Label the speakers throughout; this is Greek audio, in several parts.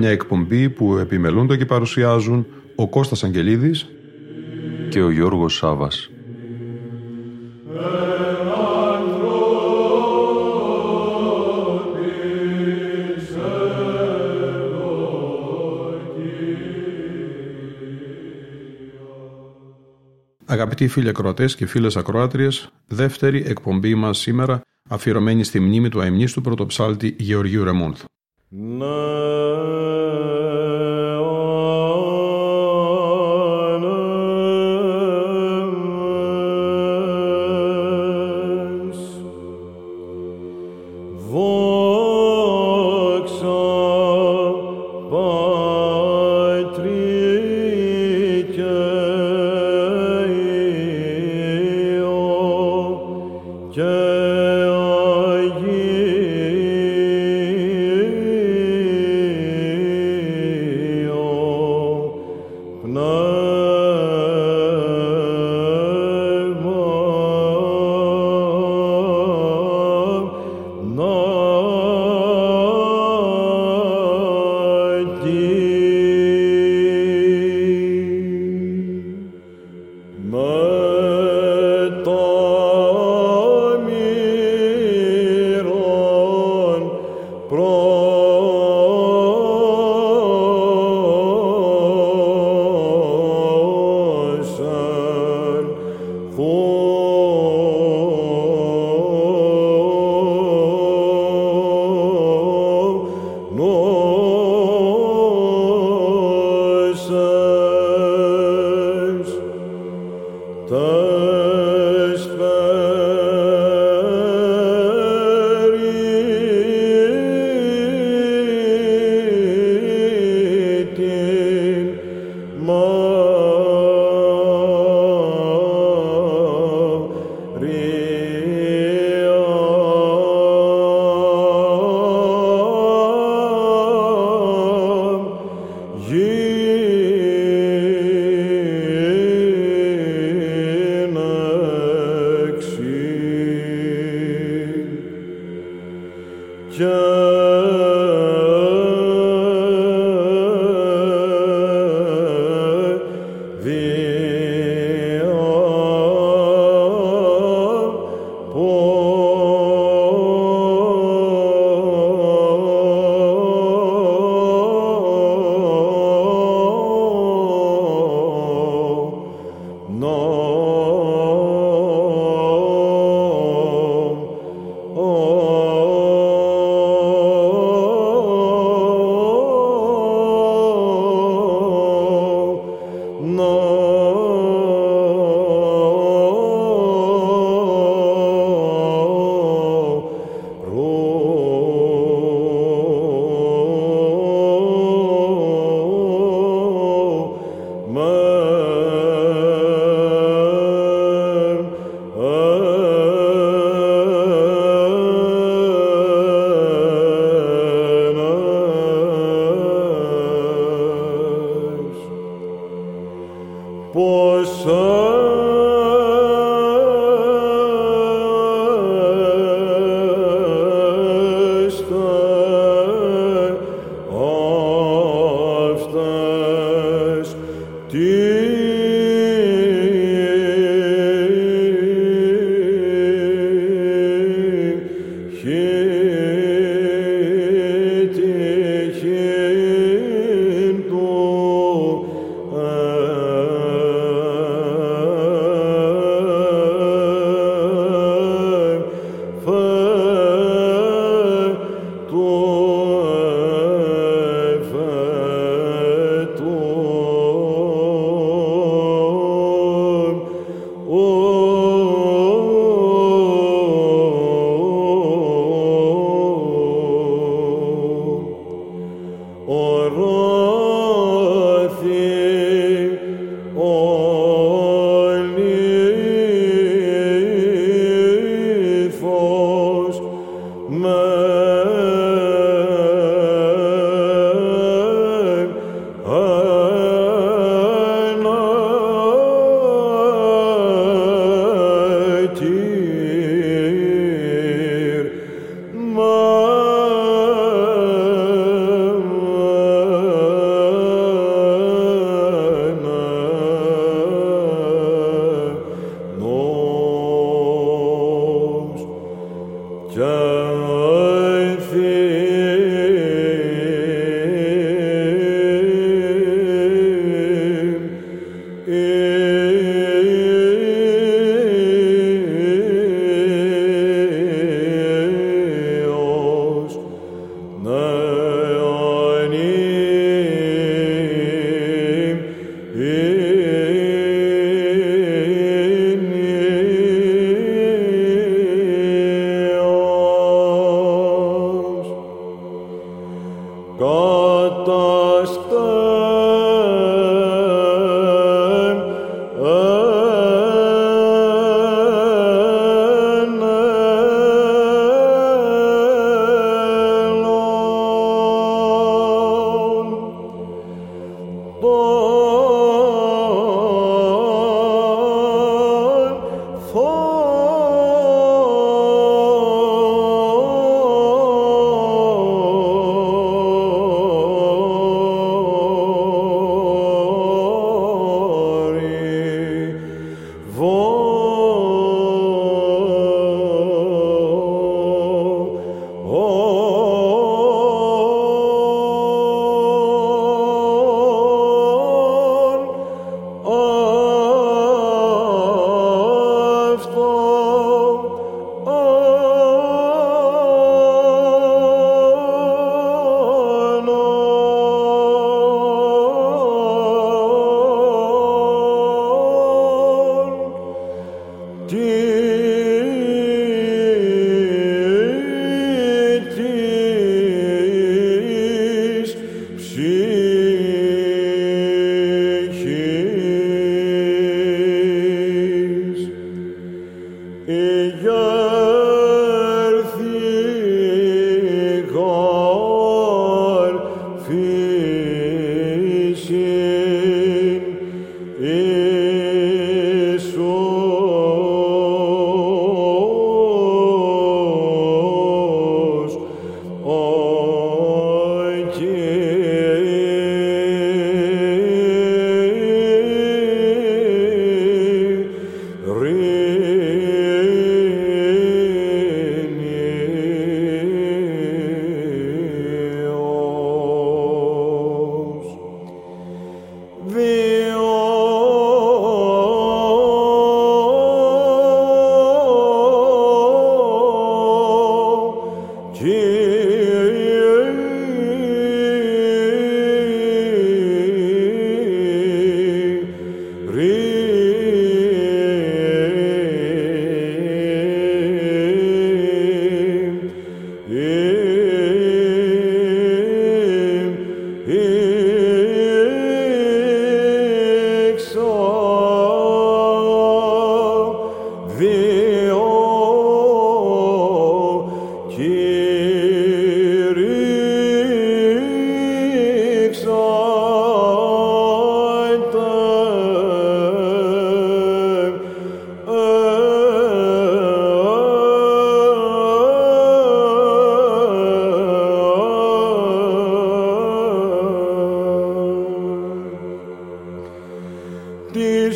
Speaker 1: Μια εκπομπή που επιμελούνται και παρουσιάζουν ο Κώστας Αγγελίδης και ο Γιώργος Σάβας. Αγαπητοί φίλοι ακροατές και φίλες ακροάτριες, δεύτερη εκπομπή μας σήμερα αφιερωμένη στη μνήμη του αιμνίστου πρωτοψάλτη Γεωργίου Ρεμόνθ.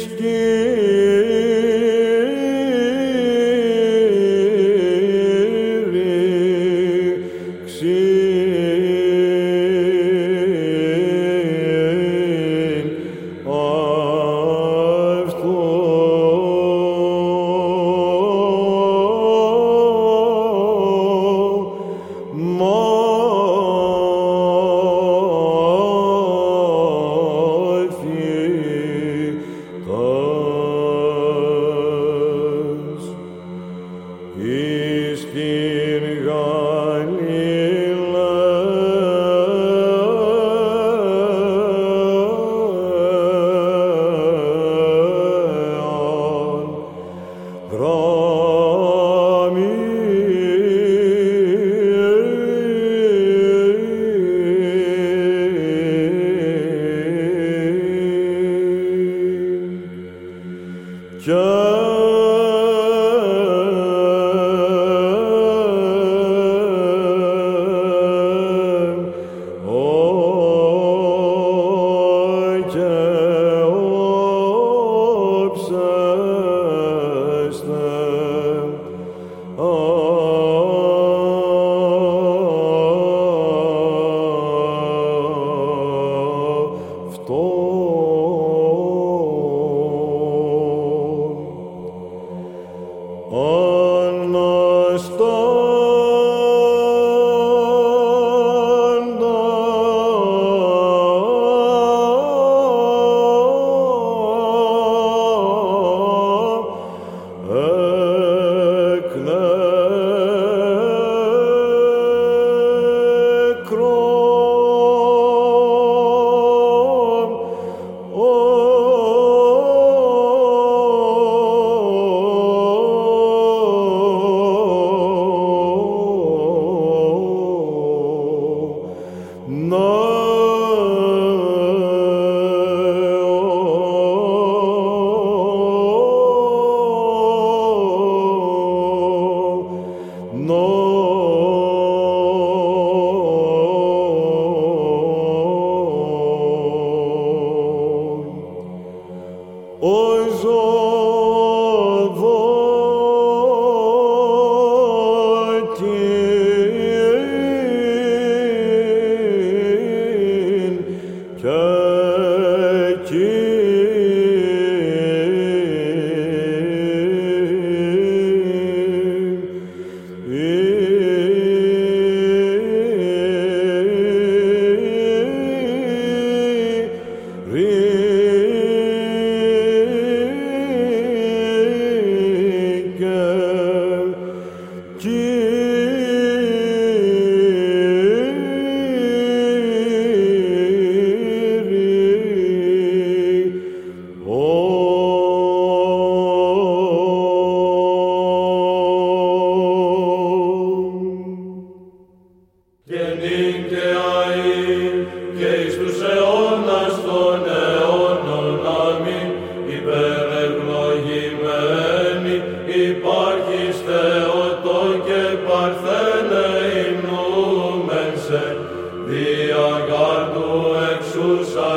Speaker 1: Christus.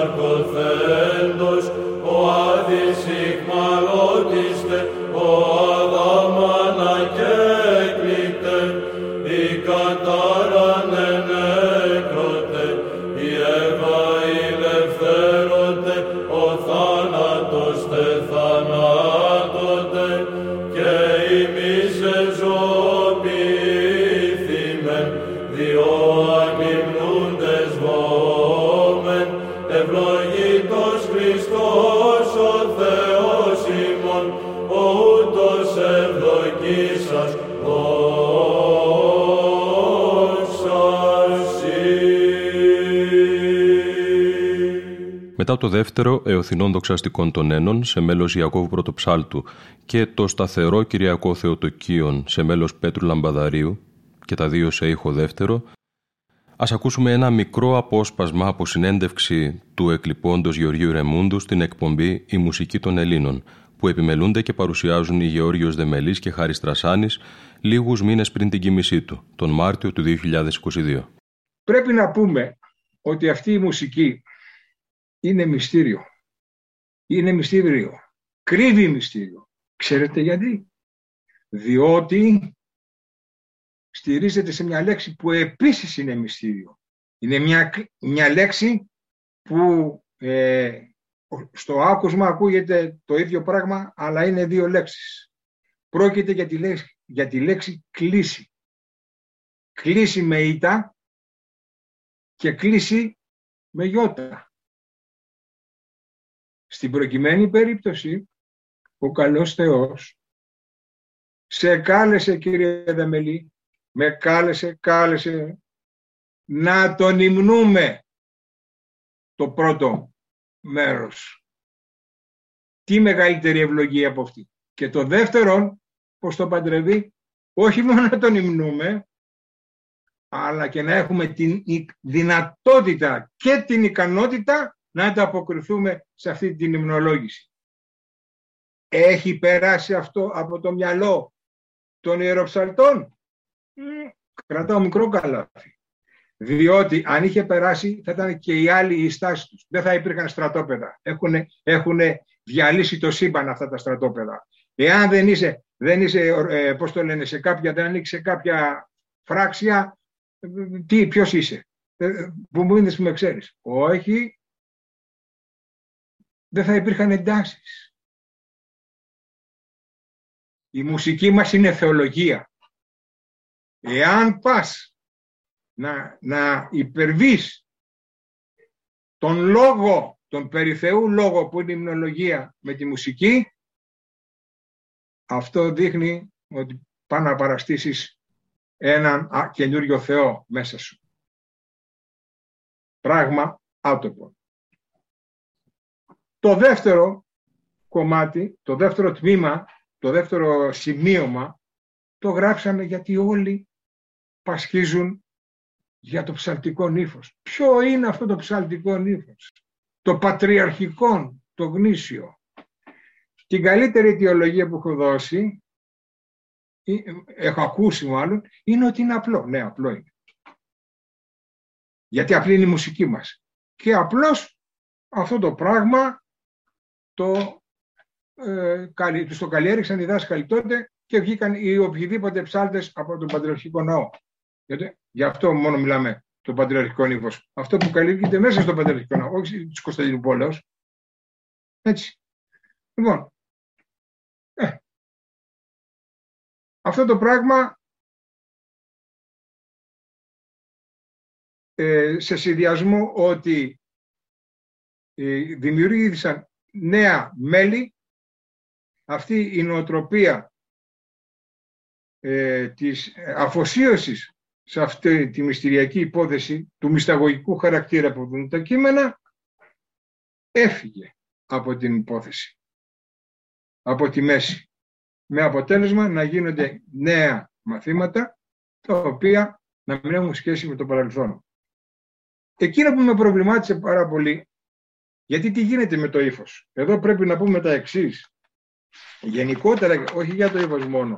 Speaker 1: Marcul Fer.
Speaker 2: Μετά το δεύτερο εωθινών δοξαστικών των Ένων σε μέλος Ιακώβου Πρωτοψάλτου και το σταθερό Κυριακό Θεοτοκίων σε μέλος Πέτρου Λαμπαδαρίου και τα δύο σε ήχο δεύτερο, ας ακούσουμε ένα μικρό απόσπασμα από συνέντευξη του εκλειπώντος Γεωργίου Ρεμούντου στην εκπομπή «Η Μουσική των Ελλήνων», που επιμελούνται και παρουσιάζουν οι Γεώργιος Δεμελής και Χάρης Τρασάνης λίγους μήνες πριν την κοιμησή του, τον Μάρτιο του 2022.
Speaker 3: Πρέπει να πούμε ότι αυτή η μουσική είναι μυστήριο. Είναι μυστήριο. Κρύβει μυστήριο. Ξέρετε γιατί; Διότι στηρίζεται σε μια λέξη που επίσης είναι μυστήριο. Είναι μια, μια λέξη που ε, στο άκουσμα ακούγεται το ίδιο πράγμα, αλλά είναι δύο λέξεις. Πρόκειται για τη λέξη, για τη λέξη κλίση. Κλίση με ήττα και κλίση με γιώτα. Στην προκειμένη περίπτωση, ο καλός Θεός σε κάλεσε κύριε Δεμελή, με κάλεσε, κάλεσε να τον υμνούμε το πρώτο μέρος. Τι μεγαλύτερη ευλογία από αυτή. Και το δεύτερο, πως το παντρεύει, όχι μόνο να τον υμνούμε, αλλά και να έχουμε την δυνατότητα και την ικανότητα να ανταποκριθούμε σε αυτή την υμνολόγηση. Έχει περάσει αυτό από το μυαλό των ιεροψαλτών; Κρατάω μικρό καλάθι. Διότι αν είχε περάσει θα ήταν και οι άλλοι οι στάσεις τους. Δεν θα υπήρχαν στρατόπεδα. Έχουν, έχουν διαλύσει το σύμπαν αυτά τα στρατόπεδα. Εάν δεν είσαι, δεν είσαι ε, πώς το λένε, σε κάποια, δεν ανοίξει σε κάποια φράξια, τι, ποιος είσαι; Ε, που μου είναι που με ξέρεις. Όχι, δεν θα υπήρχαν εντάσεις. Η μουσική μας είναι θεολογία. Εάν πας να, να υπερβείς τον λόγο, τον περιθεού λόγο που είναι η υμνολογία με τη μουσική, αυτό δείχνει ότι πάνε να παραστήσεις έναν καινούριο Θεό μέσα σου. Πράγμα άτομο. Το δεύτερο κομμάτι, το δεύτερο τμήμα, το δεύτερο σημείωμα, το γράψαμε γιατί όλοι πασχίζουν για το ψαλτικό νύφος. Ποιο είναι αυτό το ψαλτικό νύφος; Το πατριαρχικό, το γνήσιο. Την καλύτερη αιτιολογία που έχω δώσει έχω ακούσει μάλλον, είναι ότι είναι απλό. Ναι, απλό είναι. Γιατί απλή είναι η μουσική μας. Και απλώς αυτό το πράγμα το, ε, τους το καλλιέριξαν οι δάσκαλοι τότε και βγήκαν οι οποιοδήποτε ψάλτες από τον Πατριαρχικό Ναό. Γιατί, γι' αυτό μόνο μιλάμε το Πατριαρχικό Νύφος. Αυτό που καλλιεργείται μέσα στο Πατριαρχικό Ναό, όχι της Κωνσταντινούπολεως. Έτσι. Λοιπόν, ε, αυτό το πράγμα ε, σε συνδυασμό ότι ε, δημιουργήθησαν νέα μέλη, αυτή η νοοτροπία ε, της αφοσίωσης σε αυτή τη μυστηριακή υπόθεση του μυσταγωγικού χαρακτήρα που δουν τα κείμενα, έφυγε από την υπόθεση, από τη μέση, με αποτέλεσμα να γίνονται νέα μαθήματα, τα οποία να μην έχουν σχέση με το παρελθόν. Εκείνο που με προβλημάτισε πάρα πολύ, γιατί τι γίνεται με το ύφος; Εδώ πρέπει να πούμε τα εξής. Γενικότερα, όχι για το ύφος μόνο.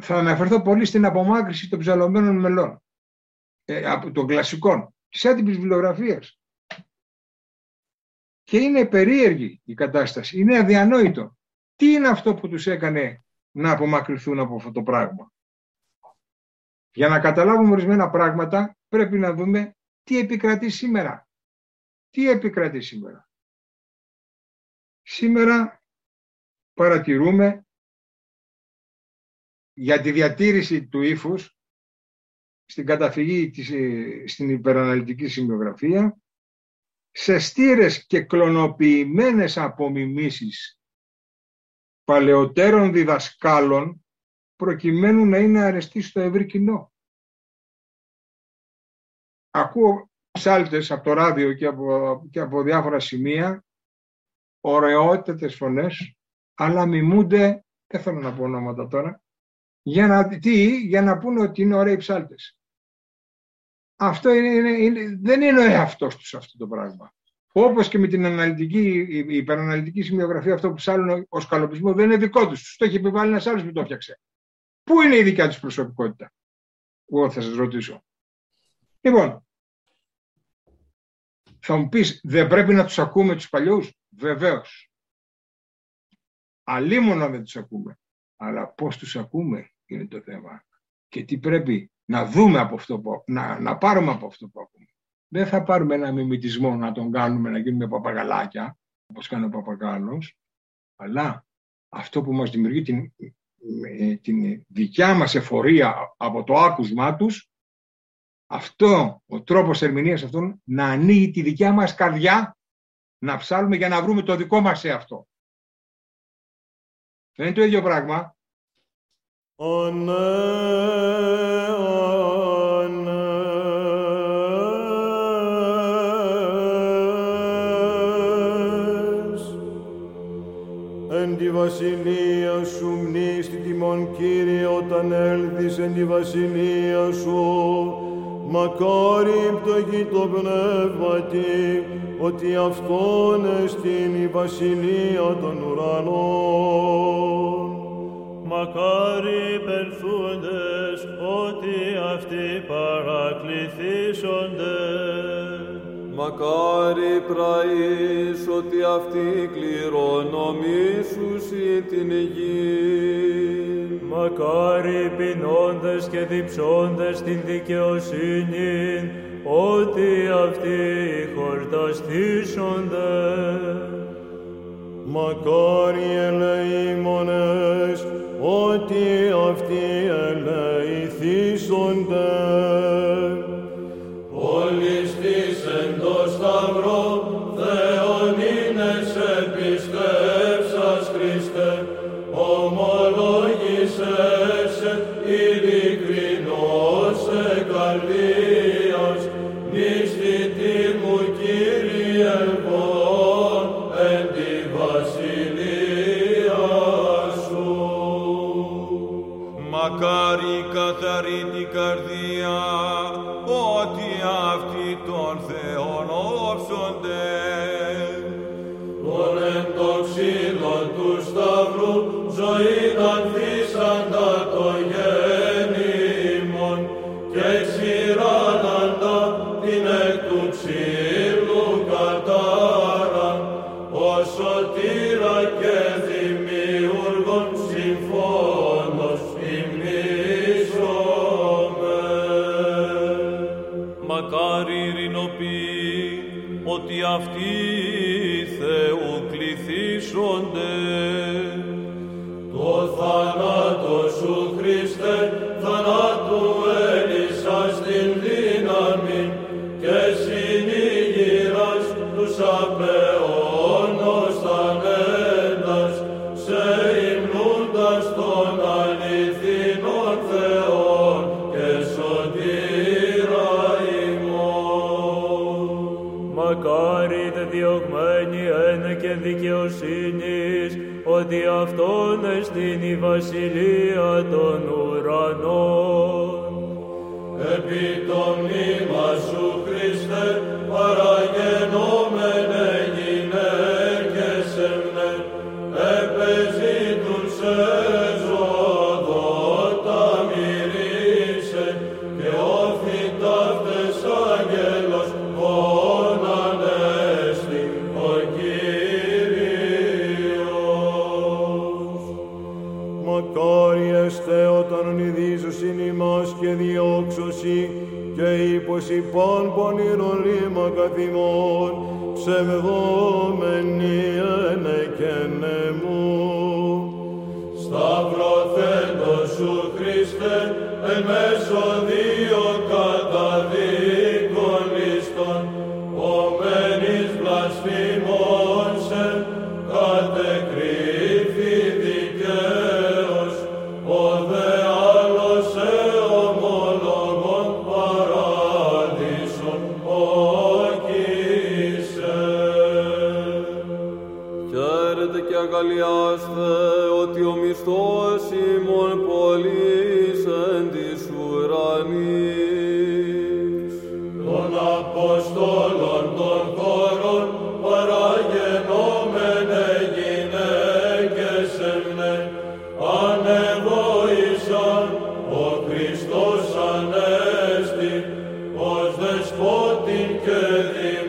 Speaker 3: Θα αναφερθώ πολύ στην απομάκρυση των ψαλωμένων μελών, ε, από των κλασικών, της άτυπης βιβλιογραφίας. Και είναι περίεργη η κατάσταση, είναι αδιανόητο. Τι είναι αυτό που τους έκανε να απομακρυνθούν από αυτό το πράγμα; Για να καταλάβουμε ορισμένα πράγματα πρέπει να δούμε τι επικρατεί σήμερα. Τι επικρατεί σήμερα; Σήμερα παρατηρούμε για τη διατήρηση του ύφους στην καταφυγή της, ε, στην υπεραναλυτική σημειογραφία σε στήρες και κλωνοποιημένες απομιμήσεις παλαιότερων διδασκάλων προκειμένου να είναι αρεστή στο ευρύ κοινό. Ακούω ψάλτες από το ράδιο και από, και από διάφορα σημεία, ωραιότητες φωνές, αλλά μιμούνται, δεν θέλω να πω ονόματα τώρα, για να, τι, για να πούνε ότι είναι ωραίοι ψάλτες. Αυτό είναι, είναι, δεν είναι ο εαυτός τους αυτό το πράγμα. Όπως και με την αναλυτική, η υπεραναλυτική σημειογραφία, αυτό που ψάλουν ως καλοπισμό δεν είναι δικό τους. Τους το έχει επιβάλει ένας άλλος που το έφτιαξε. Πού είναι η δικιά τους προσωπικότητα. Εγώ θα σας ρωτήσω. Λοιπόν, θα μου πεις, δεν πρέπει να τους ακούμε τους παλιούς; Βεβαίως. Αλλήμωνα δεν τους ακούμε. Αλλά πώς τους ακούμε είναι το θέμα. Και τι πρέπει να δούμε από αυτό που, να, να πάρουμε από αυτό που ακούμε. Δεν θα πάρουμε ένα μιμητισμό να τον κάνουμε να γίνουμε παπαγαλάκια, όπως κάνει ο παπαγάλος, αλλά αυτό που μας δημιουργεί την, την δικιά μας εφορία από το άκουσμά τους, αυτό, ο τρόπος ερμηνείας αυτών, να ανοίγει τη δικιά μας καρδιά, να ψάλουμε για να βρούμε το δικό μας σε αυτό. Δεν είναι το ίδιο πράγμα.
Speaker 4: Εν τη βασιλεία σου μνήστη τιμών Κύριε όταν έλθεις εν τη βασιλεία σου μακάρι πτωχή το πνεύματι ότι αυτόν εστίν η βασιλεία των ουρανών.
Speaker 5: Μακάρι περθούντες ότι αυτοί παρακληθήσονται.
Speaker 4: Μακάρι πραείς ότι αυτοί κληρονομήσουσι την γη.
Speaker 5: Μακάρι πεινώντες και διψώντες την δικαιοσύνη, ότι αυτοί χορταστήσονται.
Speaker 4: Μακάρι ελεήμονες, ότι αυτοί ελεηθήσονται.
Speaker 6: Βασιλείου que des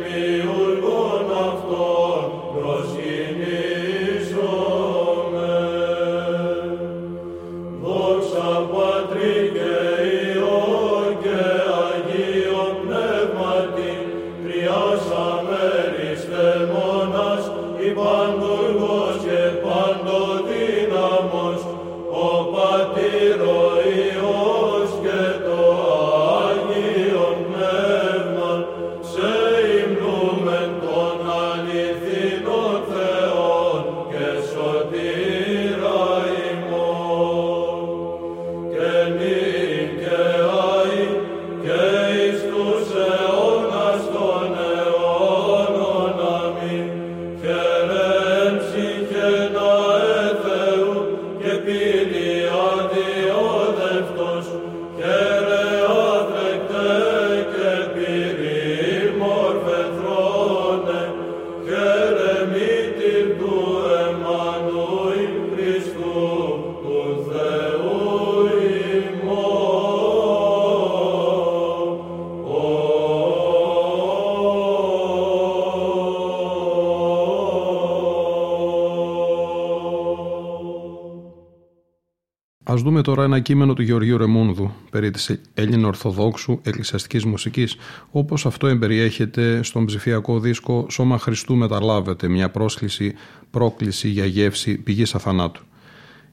Speaker 7: δούμε τώρα ένα κείμενο του Γεωργίου Ρεμούνδου περί της Έλληνο-Ορθοδόξου εκκλησιαστικής μουσικής, όπως αυτό εμπεριέχεται στον ψηφιακό δίσκο «Σώμα Χριστού μεταλάβεται», μια πρόσκληση, πρόκληση για γεύση πηγής αθανάτου.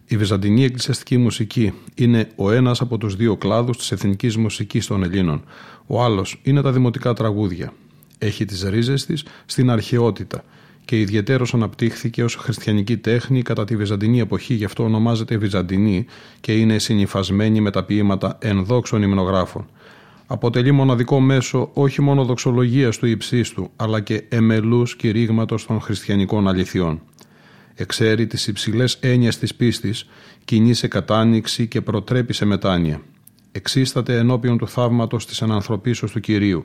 Speaker 7: Η βυζαντινή εκκλησιαστική μουσική είναι ο ένας από τους δύο κλάδους της εθνικής μουσικής των Ελλήνων. Ο άλλος είναι τα δημοτικά τραγούδια. Έχει τις ρίζες της στην αρχαιότητα – και ιδιαίτερος αναπτύχθηκε ως χριστιανική τέχνη κατά τη Βυζαντινή εποχή, γι' αυτό ονομάζεται Βυζαντινή και είναι συνυφασμένη με τα ποίηματα ενδόξων υμνογράφων. Αποτελεί μοναδικό μέσο όχι μόνο δοξολογίας του ύψίστου, αλλά και εμελούς κηρύγματος των χριστιανικών αληθιών. Εξέρει τις υψηλές έννοιες της πίστης, κινεί σε κατάνοιξη και προτρέπει σε μετάνοια. Εξίσταται ενώπιον του θαύματος της ανανθρωπίσεως του Κυρίου.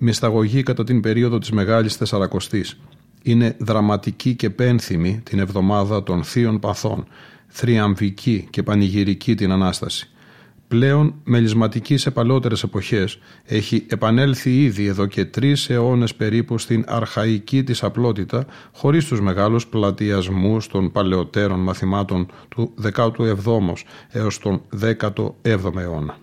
Speaker 7: Μυσταγωγή κατά την περίοδο της Μεγάλης Τεσσαρακοστής
Speaker 5: είναι δραματική και πένθυμη την εβδομάδα των Θείων Παθών, θριαμβική και πανηγυρική την Ανάσταση. Πλέον μελισματική σε παλαιότερες εποχές έχει επανέλθει ήδη εδώ και τρεις αιώνες περίπου στην αρχαϊκή της απλότητα χωρίς τους μεγάλους πλατιασμούς των παλαιότερων μαθημάτων του 17ου έως τον 17ο αιώνα.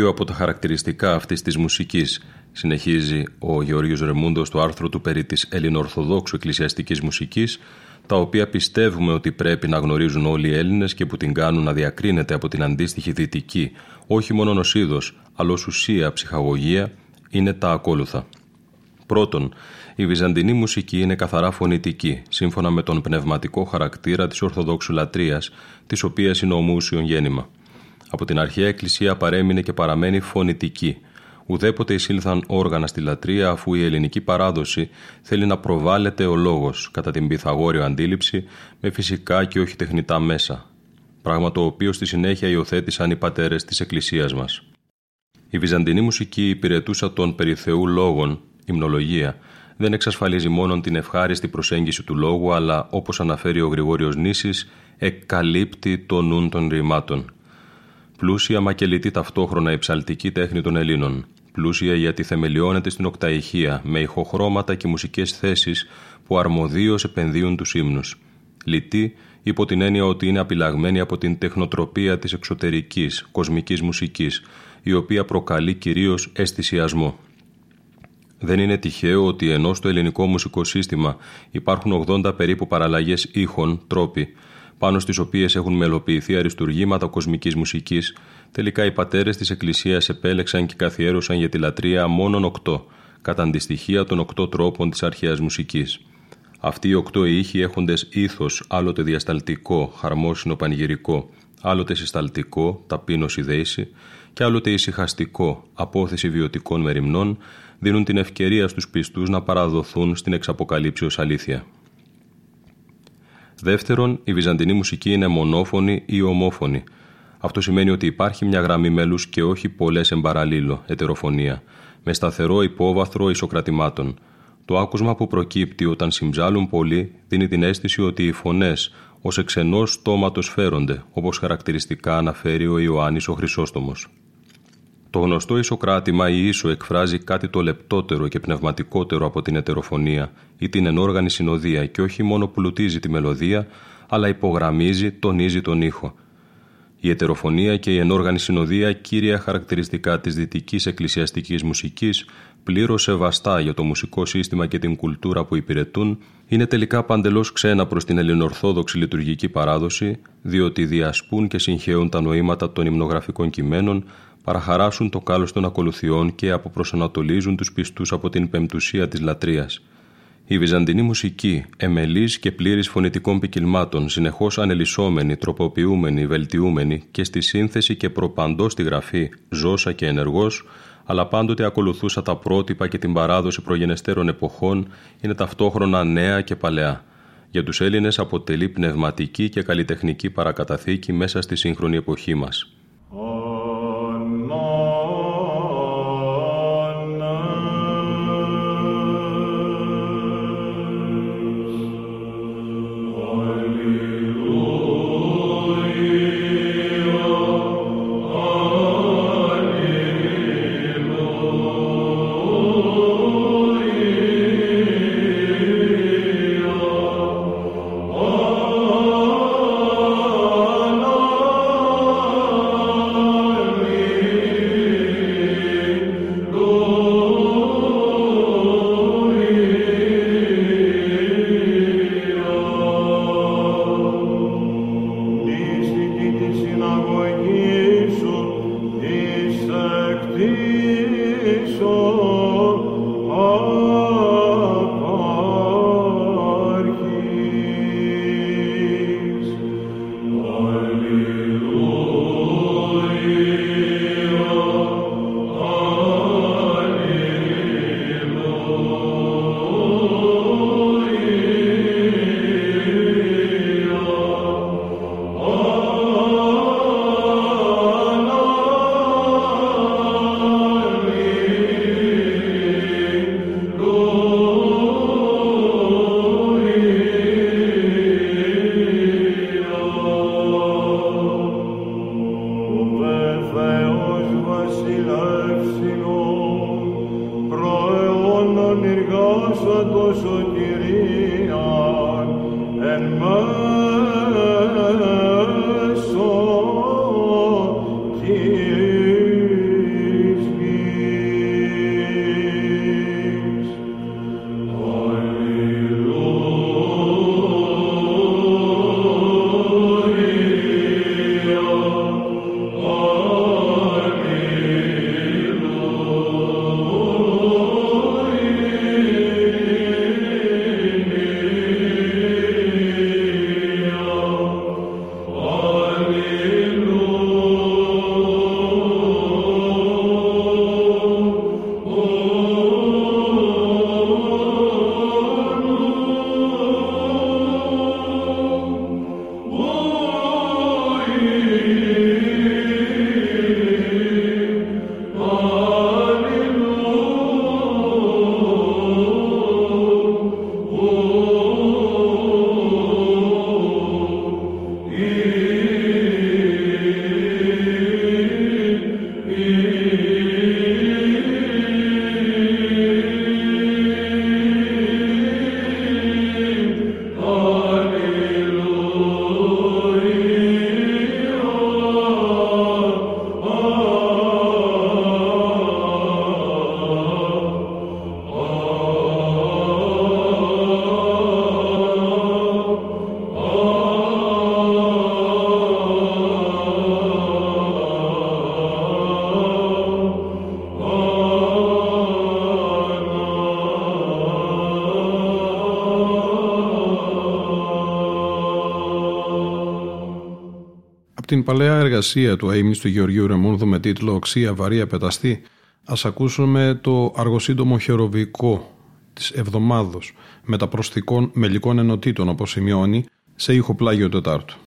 Speaker 5: Ναι.
Speaker 2: από τα χαρακτηριστικά αυτής της μουσικής, συνεχίζει ο Γεώργιος Ρεμούντος στο άρθρο του περί της ελληνοορθοδόξου εκκλησιαστικής μουσικής, τα οποία πιστεύουμε ότι πρέπει να γνωρίζουν όλοι οι Έλληνες και που την κάνουν να διακρίνεται από την αντίστοιχη δυτική, όχι μόνο ως είδος, αλλά ως ουσία ψυχαγωγία, είναι τα ακόλουθα. Πρώτον, η βυζαντινή μουσική είναι καθαρά φωνητική, σύμφωνα με τον πνευματικό χαρακτήρα της Ορθοδόξου λατρείας, της οποίας είναι ομούσιον γέννημα. Από την αρχαία εκκλησία παρέμεινε και παραμένει φωνητική. Ουδέποτε εισήλθαν όργανα στη λατρεία αφού η ελληνική παράδοση θέλει να προβάλλεται ο λόγος κατά την Πυθαγόριο αντίληψη με φυσικά και όχι τεχνητά μέσα. Πράγμα το οποίο στη συνέχεια υιοθέτησαν οι πατέρες της εκκλησίας μας. Η βυζαντινή μουσική υπηρετούσα των περιθεού λόγων, υμνολογία, δεν εξασφαλίζει μόνο την ευχάριστη προσέγγιση του λόγου, αλλά όπως αναφέρει ο Γρηγόριος Νήσης, εκκαλύπτει το νουν των ρημάτων πλούσια μα και λυτή ταυτόχρονα η ψαλτική τέχνη των Ελλήνων. Πλούσια γιατί θεμελιώνεται στην οκταϊχία, με ηχοχρώματα και μουσικές θέσεις που αρμοδίως επενδύουν τους ύμνους. Λυτή υπό την έννοια ότι είναι απειλαγμένη από την τεχνοτροπία της εξωτερικής, κοσμικής μουσικής, η οποία προκαλεί κυρίως αισθησιασμό. Δεν είναι τυχαίο ότι ενώ στο ελληνικό μουσικό σύστημα υπάρχουν 80 περίπου παραλλαγές ήχων, τρόποι, πάνω στις οποίες έχουν μελοποιηθεί αριστουργήματα κοσμικής μουσικής, τελικά οι πατέρες της Εκκλησίας επέλεξαν και καθιέρωσαν για τη λατρεία μόνον οκτώ, κατά αντιστοιχεία των οκτώ τρόπων της αρχαίας μουσικής. Αυτοί οι οκτώ ήχοι έχοντες ήθος άλλοτε διασταλτικό, χαρμόσυνο πανηγυρικό, άλλοτε συσταλτικό, ταπείνωση δέηση και άλλοτε ησυχαστικό, απόθεση βιωτικών μεριμνών, δίνουν την ευκαιρία στους πιστούς να παραδοθούν στην εξαποκαλύψεως αλήθεια. Δεύτερον, η βυζαντινή μουσική είναι μονόφωνη ή ομόφωνη. Αυτό σημαίνει ότι υπάρχει μια γραμμή μέλους και όχι πολλές εμπαραλίλω, ετεροφωνία, με σταθερό υπόβαθρο ισοκρατημάτων. Το άκουσμα που προκύπτει όταν συμψάλουν πολλοί δίνει την αίσθηση ότι οι φωνές ως εξενός στόματος φέρονται, όπως χαρακτηριστικά αναφέρει ο Ιωάννης ο Χρυσόστομος. Το γνωστό ισοκράτημα ή ίσο εκφράζει κάτι το λεπτότερο και πνευματικότερο από την ετεροφωνία ή την ενόργανη συνοδεία και όχι μόνο πλουτίζει τη μελωδία, αλλά υπογραμμίζει, τονίζει τον ήχο. Η ετεροφωνία και η ενόργανη συνοδεία, κύρια χαρακτηριστικά της δυτικής εκκλησιαστικής μουσικής, πλήρως σεβαστά για το μουσικό σύστημα και την κουλτούρα που υπηρετούν, είναι τελικά παντελώς ξένα προς την ελληνορθόδοξη λειτουργική παράδοση, διότι διασπούν και συγχαίουν τα νοήματα των υμνογραφικών κειμένων, παραχαράσουν το κάλος των ακολουθιών και αποπροσανατολίζουν τους πιστούς από την πεμπτουσία της λατρείας. Η βυζαντινή μουσική, εμελής και πλήρης φωνητικών ποικιλμάτων, συνεχώς ανελισσόμενη, τροποποιούμενη, βελτιούμενη και στη σύνθεση και προπαντός στη γραφή, ζώσα και ενεργός, αλλά πάντοτε ακολουθούσα τα πρότυπα και την παράδοση προγενεστέρων εποχών, είναι ταυτόχρονα νέα και παλαιά. Για τους Έλληνες αποτελεί πνευματική και καλλιτεχνική παρακαταθήκη μέσα στη σύγχρονη εποχή μας.
Speaker 1: Την παλαιά εργασία του αείμνης του Γεωργίου Ρεμούνδου με τίτλο «Οξία βαρία πεταστή» ας ακούσουμε το αργοσύντομο χεροβικό της εβδομάδος μεταπροσθηκών μελικών ενωτήτων όπως σημειώνει σε ήχο πλάγιο τετάρτου.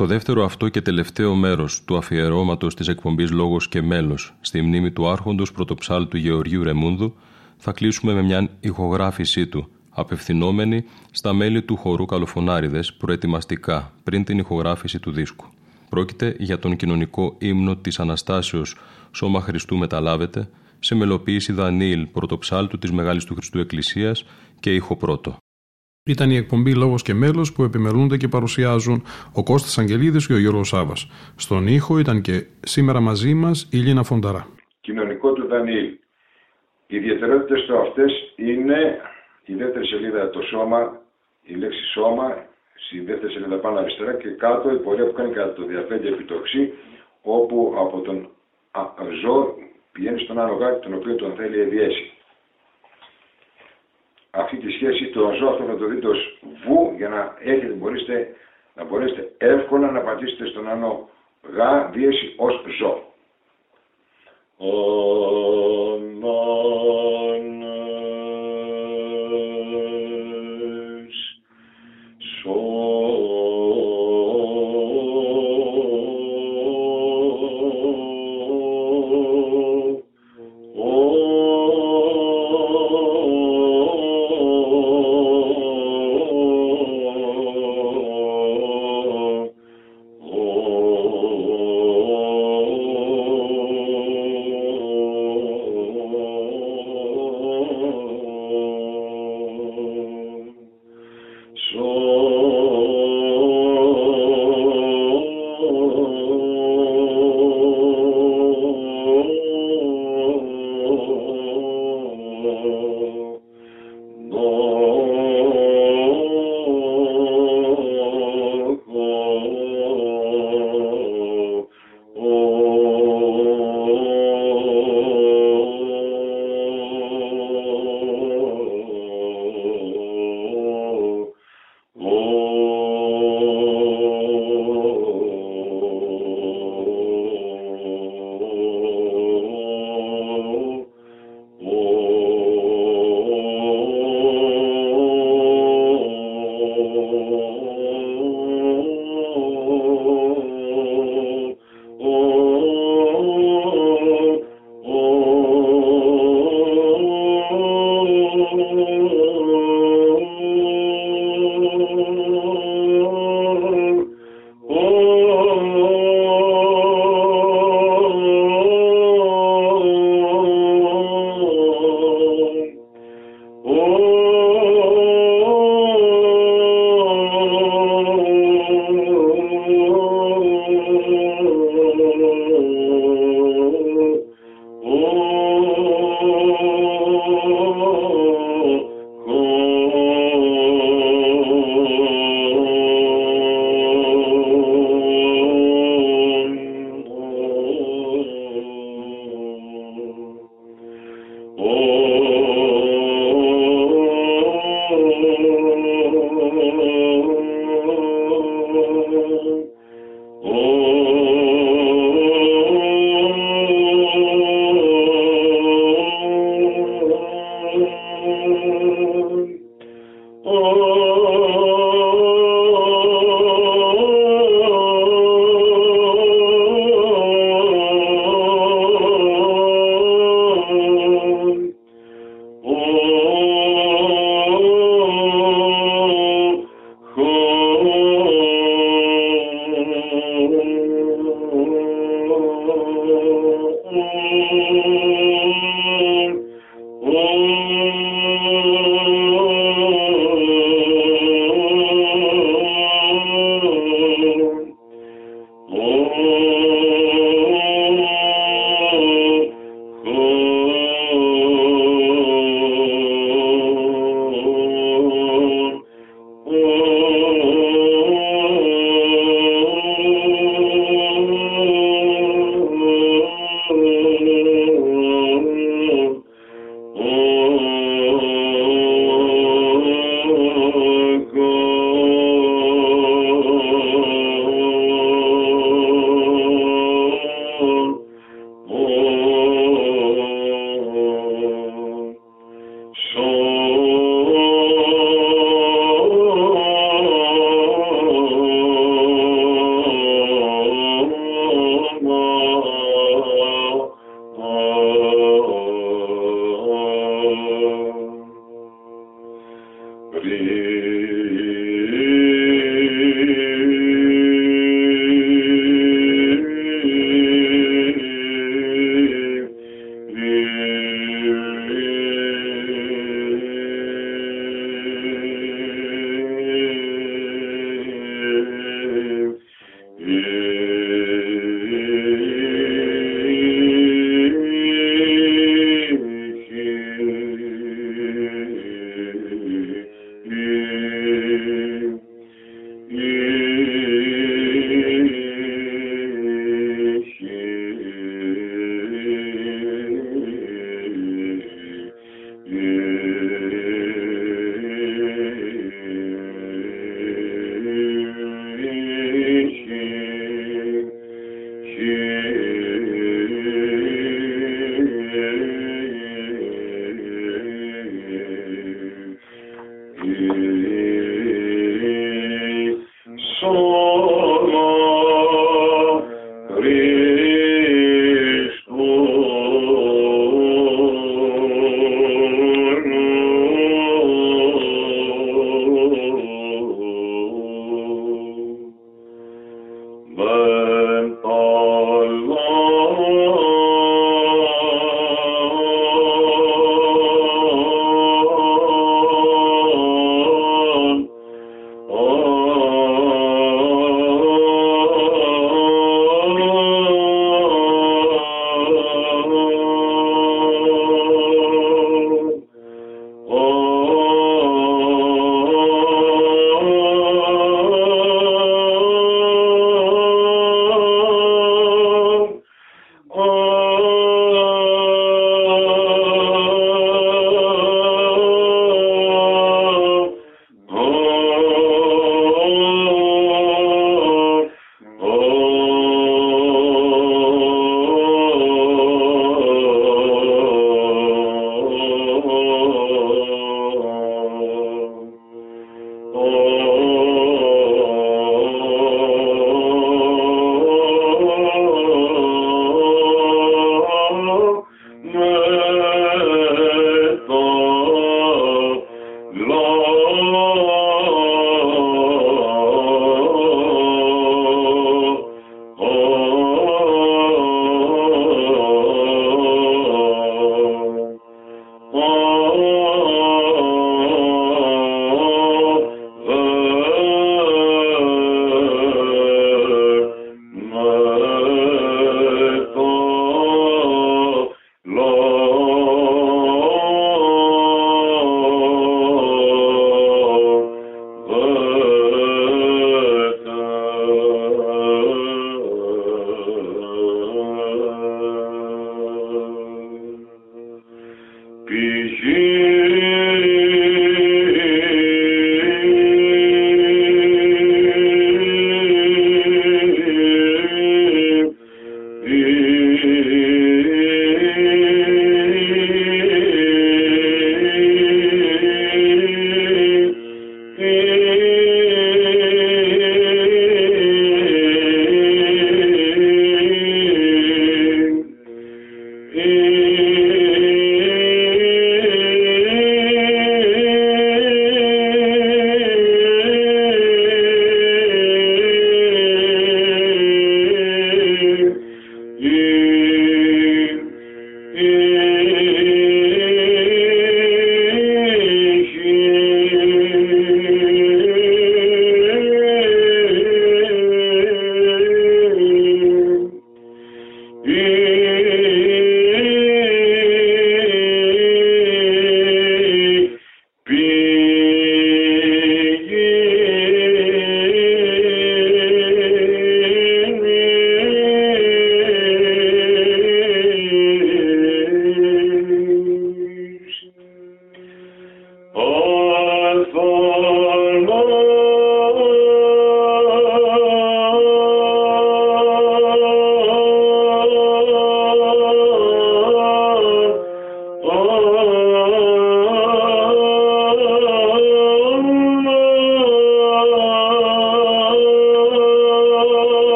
Speaker 2: Το δεύτερο αυτό και τελευταίο μέρος του αφιερώματος της εκπομπής Λόγος και Μέλος στη μνήμη του Άρχοντος Πρωτοψάλτου Γεωργίου Ρεμούντου θα κλείσουμε με μια ηχογράφησή του, απευθυνόμενη στα μέλη του χορού Καλοφωνάριδες προετοιμαστικά πριν την ηχογράφηση του δίσκου. Πρόκειται για τον κοινωνικό ύμνο της Αναστάσεως «Σώμα Χριστού μεταλάβεται» σε μελοποίηση Δανίλ πρωτοψάλτου της Μεγάλης του Χριστού Εκκλησίας και ήχο πρώτο.
Speaker 1: Ήταν η εκπομπή Λόγος και Μέλος που επιμελούνται και παρουσιάζουν ο Κώστας Αγγελίδης και ο Γιώργος Σάβα. Στον ήχο ήταν και σήμερα μαζί μας η Λίνα Φονταρά.
Speaker 8: Κοινωνικό του Δανίλ. Οι ιδιαιτερότητες του αυτές είναι η δεύτερη σελίδα το σώμα, η λέξη σώμα, στη δεύτερη σελίδα πάνω αριστερά και κάτω η πορεία που κάνει κατά το διαφέντη επιτοξή, όπου από τον ζώο πηγαίνει στον άλλο γάτι τον οποίο τον θέλει εδιέσει αυτή τη σχέση το ζώο αυτό θα το δείτε ως βου για να έχετε, μπορείτε, να μπορέσετε εύκολα να πατήσετε στον άνω γα δίεση ως ζώο.
Speaker 6: So